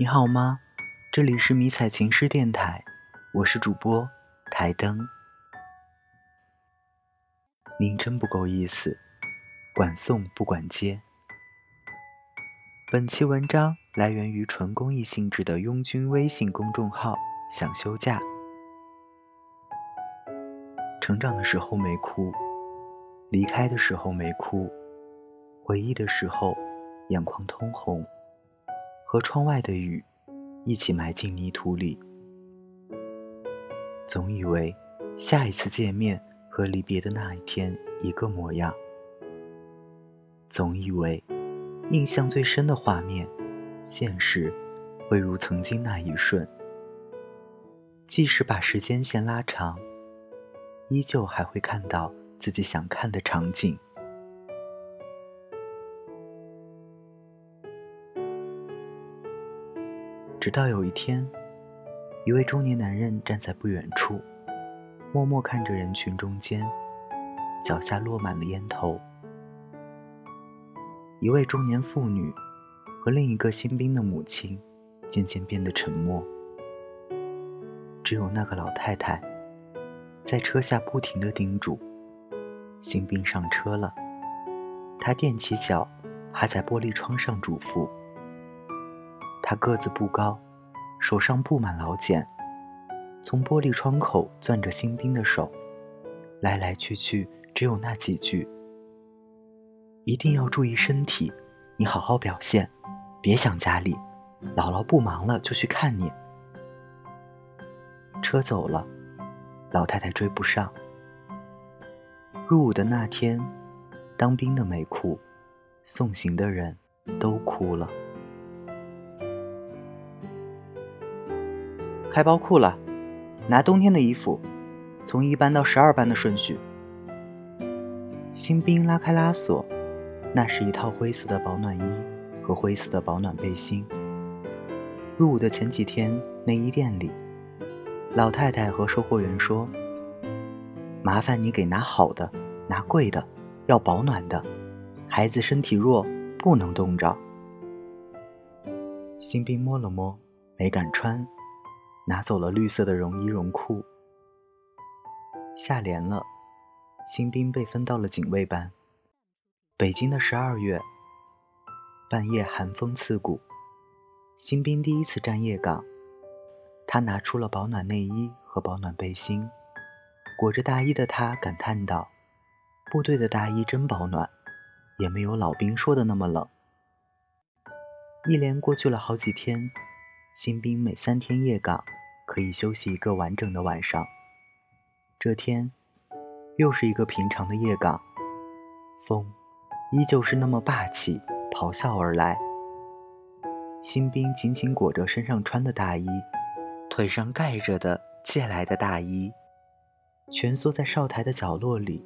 你好吗？这里是迷彩情诗电台，我是主播台灯。您真不够意思，管送不管接。本期文章来源于纯公益性质的拥军微信公众号“想休假”。成长的时候没哭，离开的时候没哭，回忆的时候眼眶通红。和窗外的雨一起埋进泥土里，总以为下一次见面和离别的那一天一个模样，总以为印象最深的画面，现实会如曾经那一瞬，即使把时间线拉长，依旧还会看到自己想看的场景。直到有一天，一位中年男人站在不远处，默默看着人群中间，脚下落满了烟头。一位中年妇女和另一个新兵的母亲渐渐变得沉默，只有那个老太太在车下不停地叮嘱：“新兵上车了。”她踮起脚，趴在玻璃窗上嘱咐。他个子不高，手上布满老茧，从玻璃窗口攥着新兵的手，来来去去只有那几句：“一定要注意身体，你好好表现，别想家里，姥姥不忙了就去看你。”车走了，老太太追不上。入伍的那天，当兵的没哭，送行的人都哭了。开包库了，拿冬天的衣服，从一班到十二班的顺序。新兵拉开拉锁，那是一套灰色的保暖衣和灰色的保暖背心。入伍的前几天，内衣店里，老太太和售货员说：“麻烦你给拿好的，拿贵的，要保暖的，孩子身体弱，不能冻着。”新兵摸了摸，没敢穿。拿走了绿色的绒衣绒裤。下连了，新兵被分到了警卫班。北京的十二月，半夜寒风刺骨，新兵第一次站夜岗。他拿出了保暖内衣和保暖背心，裹着大衣的他感叹道：“部队的大衣真保暖，也没有老兵说的那么冷。”一连过去了好几天，新兵每三天夜岗。可以休息一个完整的晚上。这天，又是一个平常的夜岗，风依旧是那么霸气，咆哮而来。新兵紧紧裹着身上穿的大衣，腿上盖着的借来的大衣，蜷缩在哨台的角落里，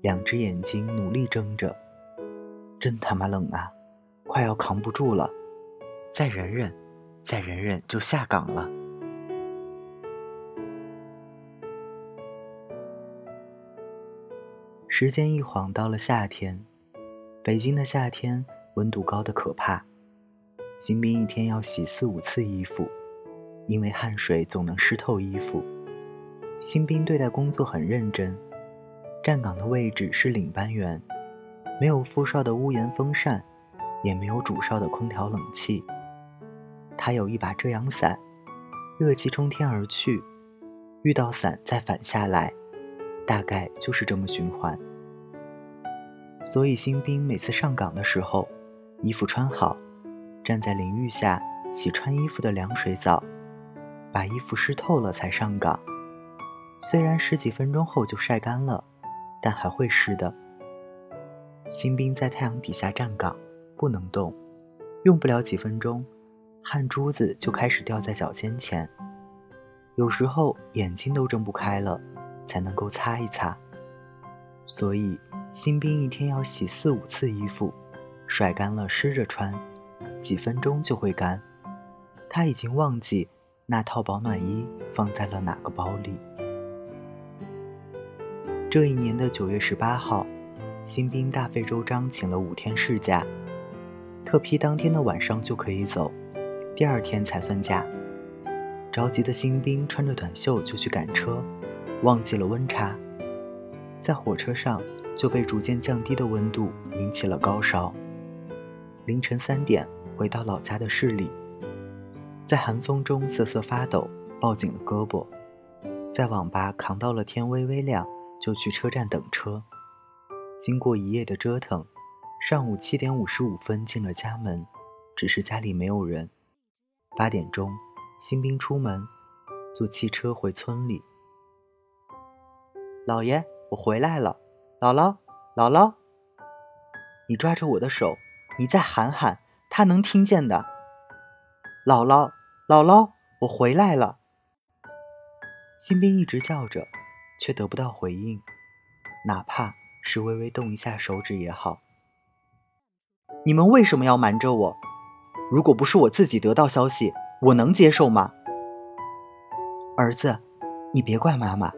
两只眼睛努力睁着。真他妈冷啊，快要扛不住了，再忍忍，再忍忍就下岗了。时间一晃到了夏天，北京的夏天温度高的可怕，新兵一天要洗四五次衣服，因为汗水总能湿透衣服。新兵对待工作很认真，站岗的位置是领班员，没有副哨的屋檐风扇，也没有主哨的空调冷气。他有一把遮阳伞，热气冲天而去，遇到伞再反下来，大概就是这么循环。所以，新兵每次上岗的时候，衣服穿好，站在淋浴下洗穿衣服的凉水澡，把衣服湿透了才上岗。虽然十几分钟后就晒干了，但还会湿的。新兵在太阳底下站岗，不能动，用不了几分钟，汗珠子就开始掉在脚尖前，有时候眼睛都睁不开了，才能够擦一擦。所以。新兵一天要洗四五次衣服，甩干了湿着穿，几分钟就会干。他已经忘记那套保暖衣放在了哪个包里。这一年的九月十八号，新兵大费周章请了五天事假，特批当天的晚上就可以走，第二天才算假。着急的新兵穿着短袖就去赶车，忘记了温差，在火车上就被逐渐降低的温度引起了高烧。凌晨三点回到老家的市里，在寒风中瑟瑟发抖，抱紧了胳膊，在网吧扛到了天微微亮，就去车站等车。经过一夜的折腾，上午七点五十五分进了家门，只是家里没有人。八点钟。新兵出门，坐汽车回村里。老爷，我回来了。姥姥，姥姥，你抓着我的手，你再喊喊，他能听见的。姥姥，姥姥，我回来了。新兵一直叫着，却得不到回应，哪怕是微微动一下手指也好。你们为什么要瞒着我？如果不是我自己得到消息。我能接受吗，儿子？你别怪妈妈。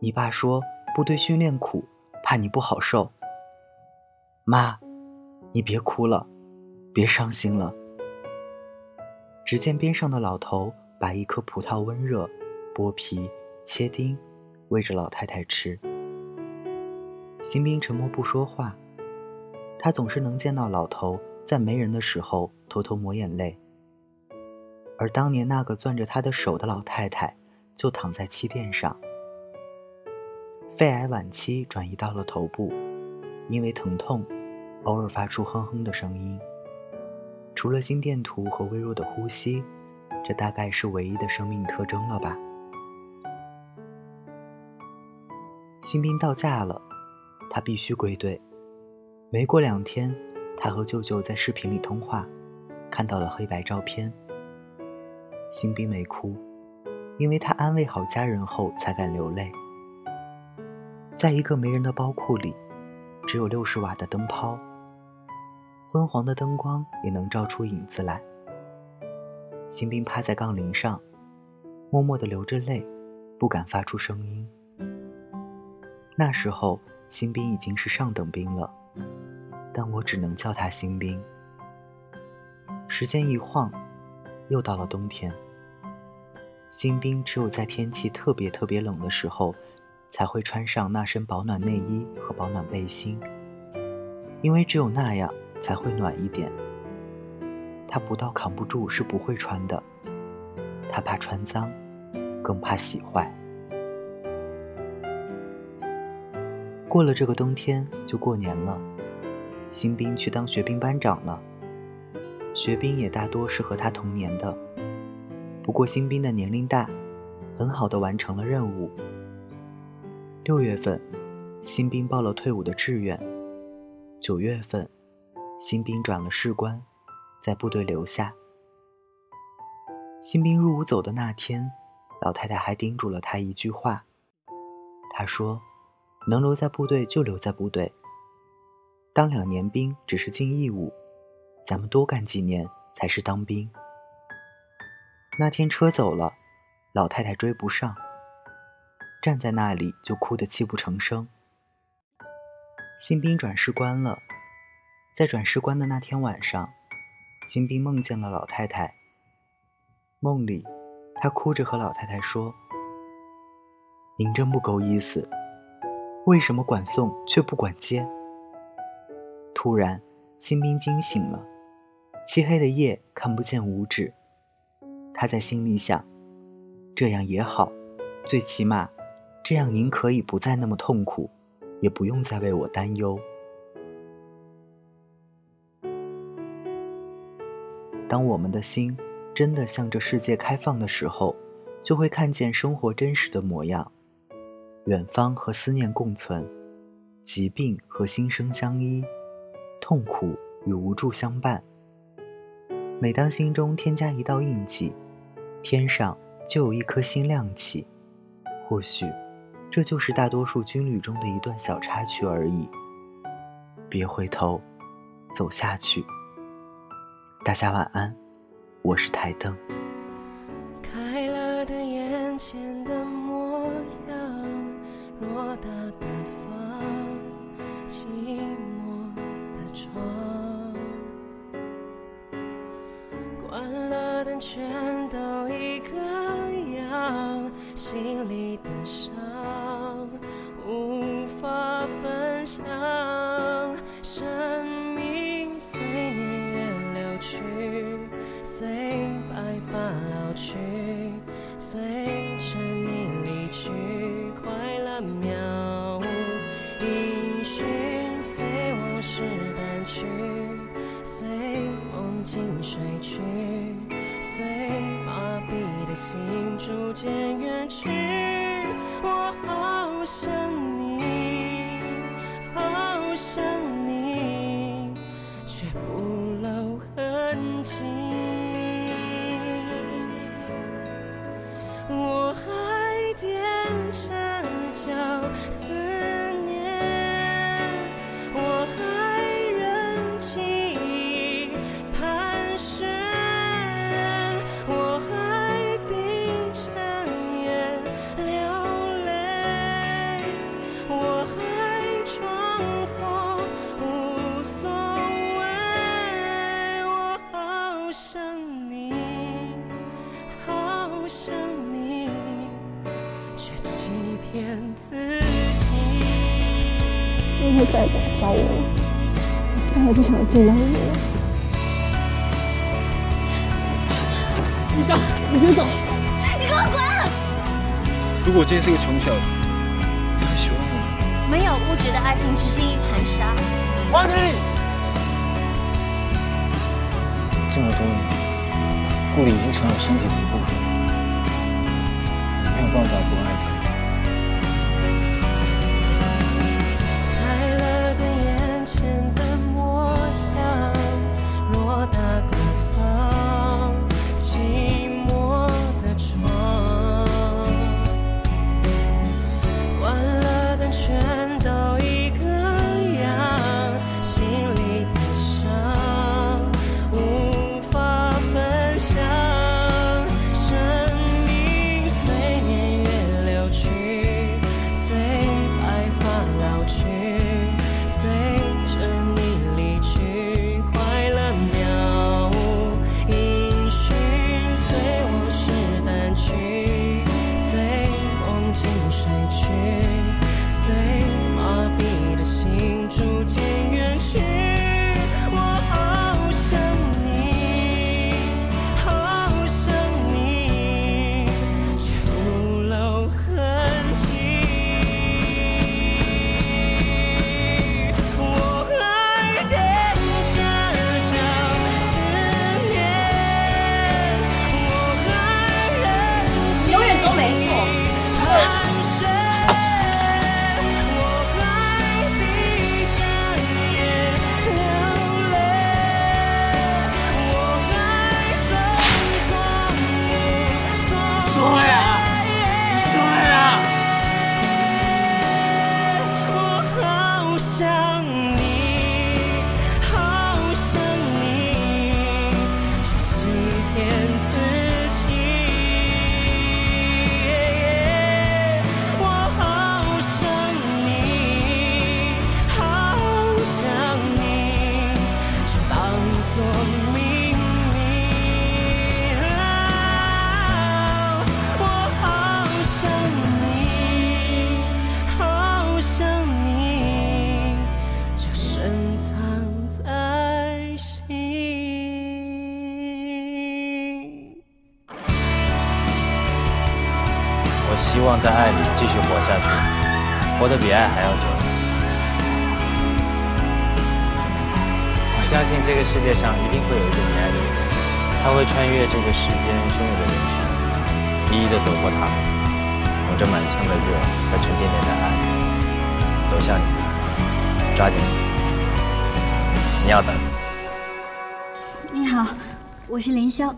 你爸说部队训练苦，怕你不好受。妈，你别哭了，别伤心了。只见边上的老头把一颗葡萄温热，剥皮切丁，喂着老太太吃。新兵沉默不说话，他总是能见到老头在没人的时候偷偷抹眼泪。而当年那个攥着他的手的老太太，就躺在气垫上。肺癌晚期转移到了头部，因为疼痛，偶尔发出哼哼的声音。除了心电图和微弱的呼吸，这大概是唯一的生命特征了吧。新兵到家了，他必须归队。没过两天，他和舅舅在视频里通话，看到了黑白照片。新兵没哭，因为他安慰好家人后才敢流泪。在一个没人的包库里，只有六十瓦的灯泡，昏黄的灯光也能照出影子来。新兵趴在杠铃上，默默地流着泪，不敢发出声音。那时候，新兵已经是上等兵了，但我只能叫他新兵。时间一晃，又到了冬天。新兵只有在天气特别特别冷的时候，才会穿上那身保暖内衣和保暖背心，因为只有那样才会暖一点。他不到扛不住是不会穿的，他怕穿脏，更怕洗坏。过了这个冬天就过年了，新兵去当学兵班长了，学兵也大多是和他同年的。不过新兵的年龄大，很好的完成了任务。六月份，新兵报了退伍的志愿。九月份，新兵转了士官，在部队留下。新兵入伍走的那天，老太太还叮嘱了他一句话。她说：“能留在部队就留在部队，当两年兵只是尽义务，咱们多干几年才是当兵。”那天车走了，老太太追不上，站在那里就哭得泣不成声。新兵转士官了，在转士官的那天晚上，新兵梦见了老太太。梦里，他哭着和老太太说：“您真不够意思，为什么管送却不管接？”突然，新兵惊醒了，漆黑的夜看不见五指。他在心里想：“这样也好，最起码，这样您可以不再那么痛苦，也不用再为我担忧。”当我们的心真的向着世界开放的时候，就会看见生活真实的模样：远方和思念共存，疾病和心声相依，痛苦与无助相伴。每当心中添加一道印记。天上就有一颗星亮起，或许，这就是大多数军旅中的一段小插曲而已。别回头，走下去。大家晚安，我是台灯。了灯，全都一个样，心里的伤无法分享。生命随年月流去，随白发老去，随梦境睡去，随麻痹的心逐渐远去。我好想你，好想你，却不以后再也不要找我了，我再也不想见到你了。你上，你别走。你给我滚！如果我今天是个穷小子，你还喜欢我吗？没有物质的爱情只是一盘沙。王经理，这么多年，顾里已经成了身体的一部分，没有办法不爱他。我希望在爱里继续活下去，活得比爱还要久。我相信这个世界上一定会有一个你爱的人，他会穿越这个世间汹涌的人群，一一的走过他我这满腔的热和沉甸甸的爱，走向你，抓紧你，你要等。你好，我是凌霄。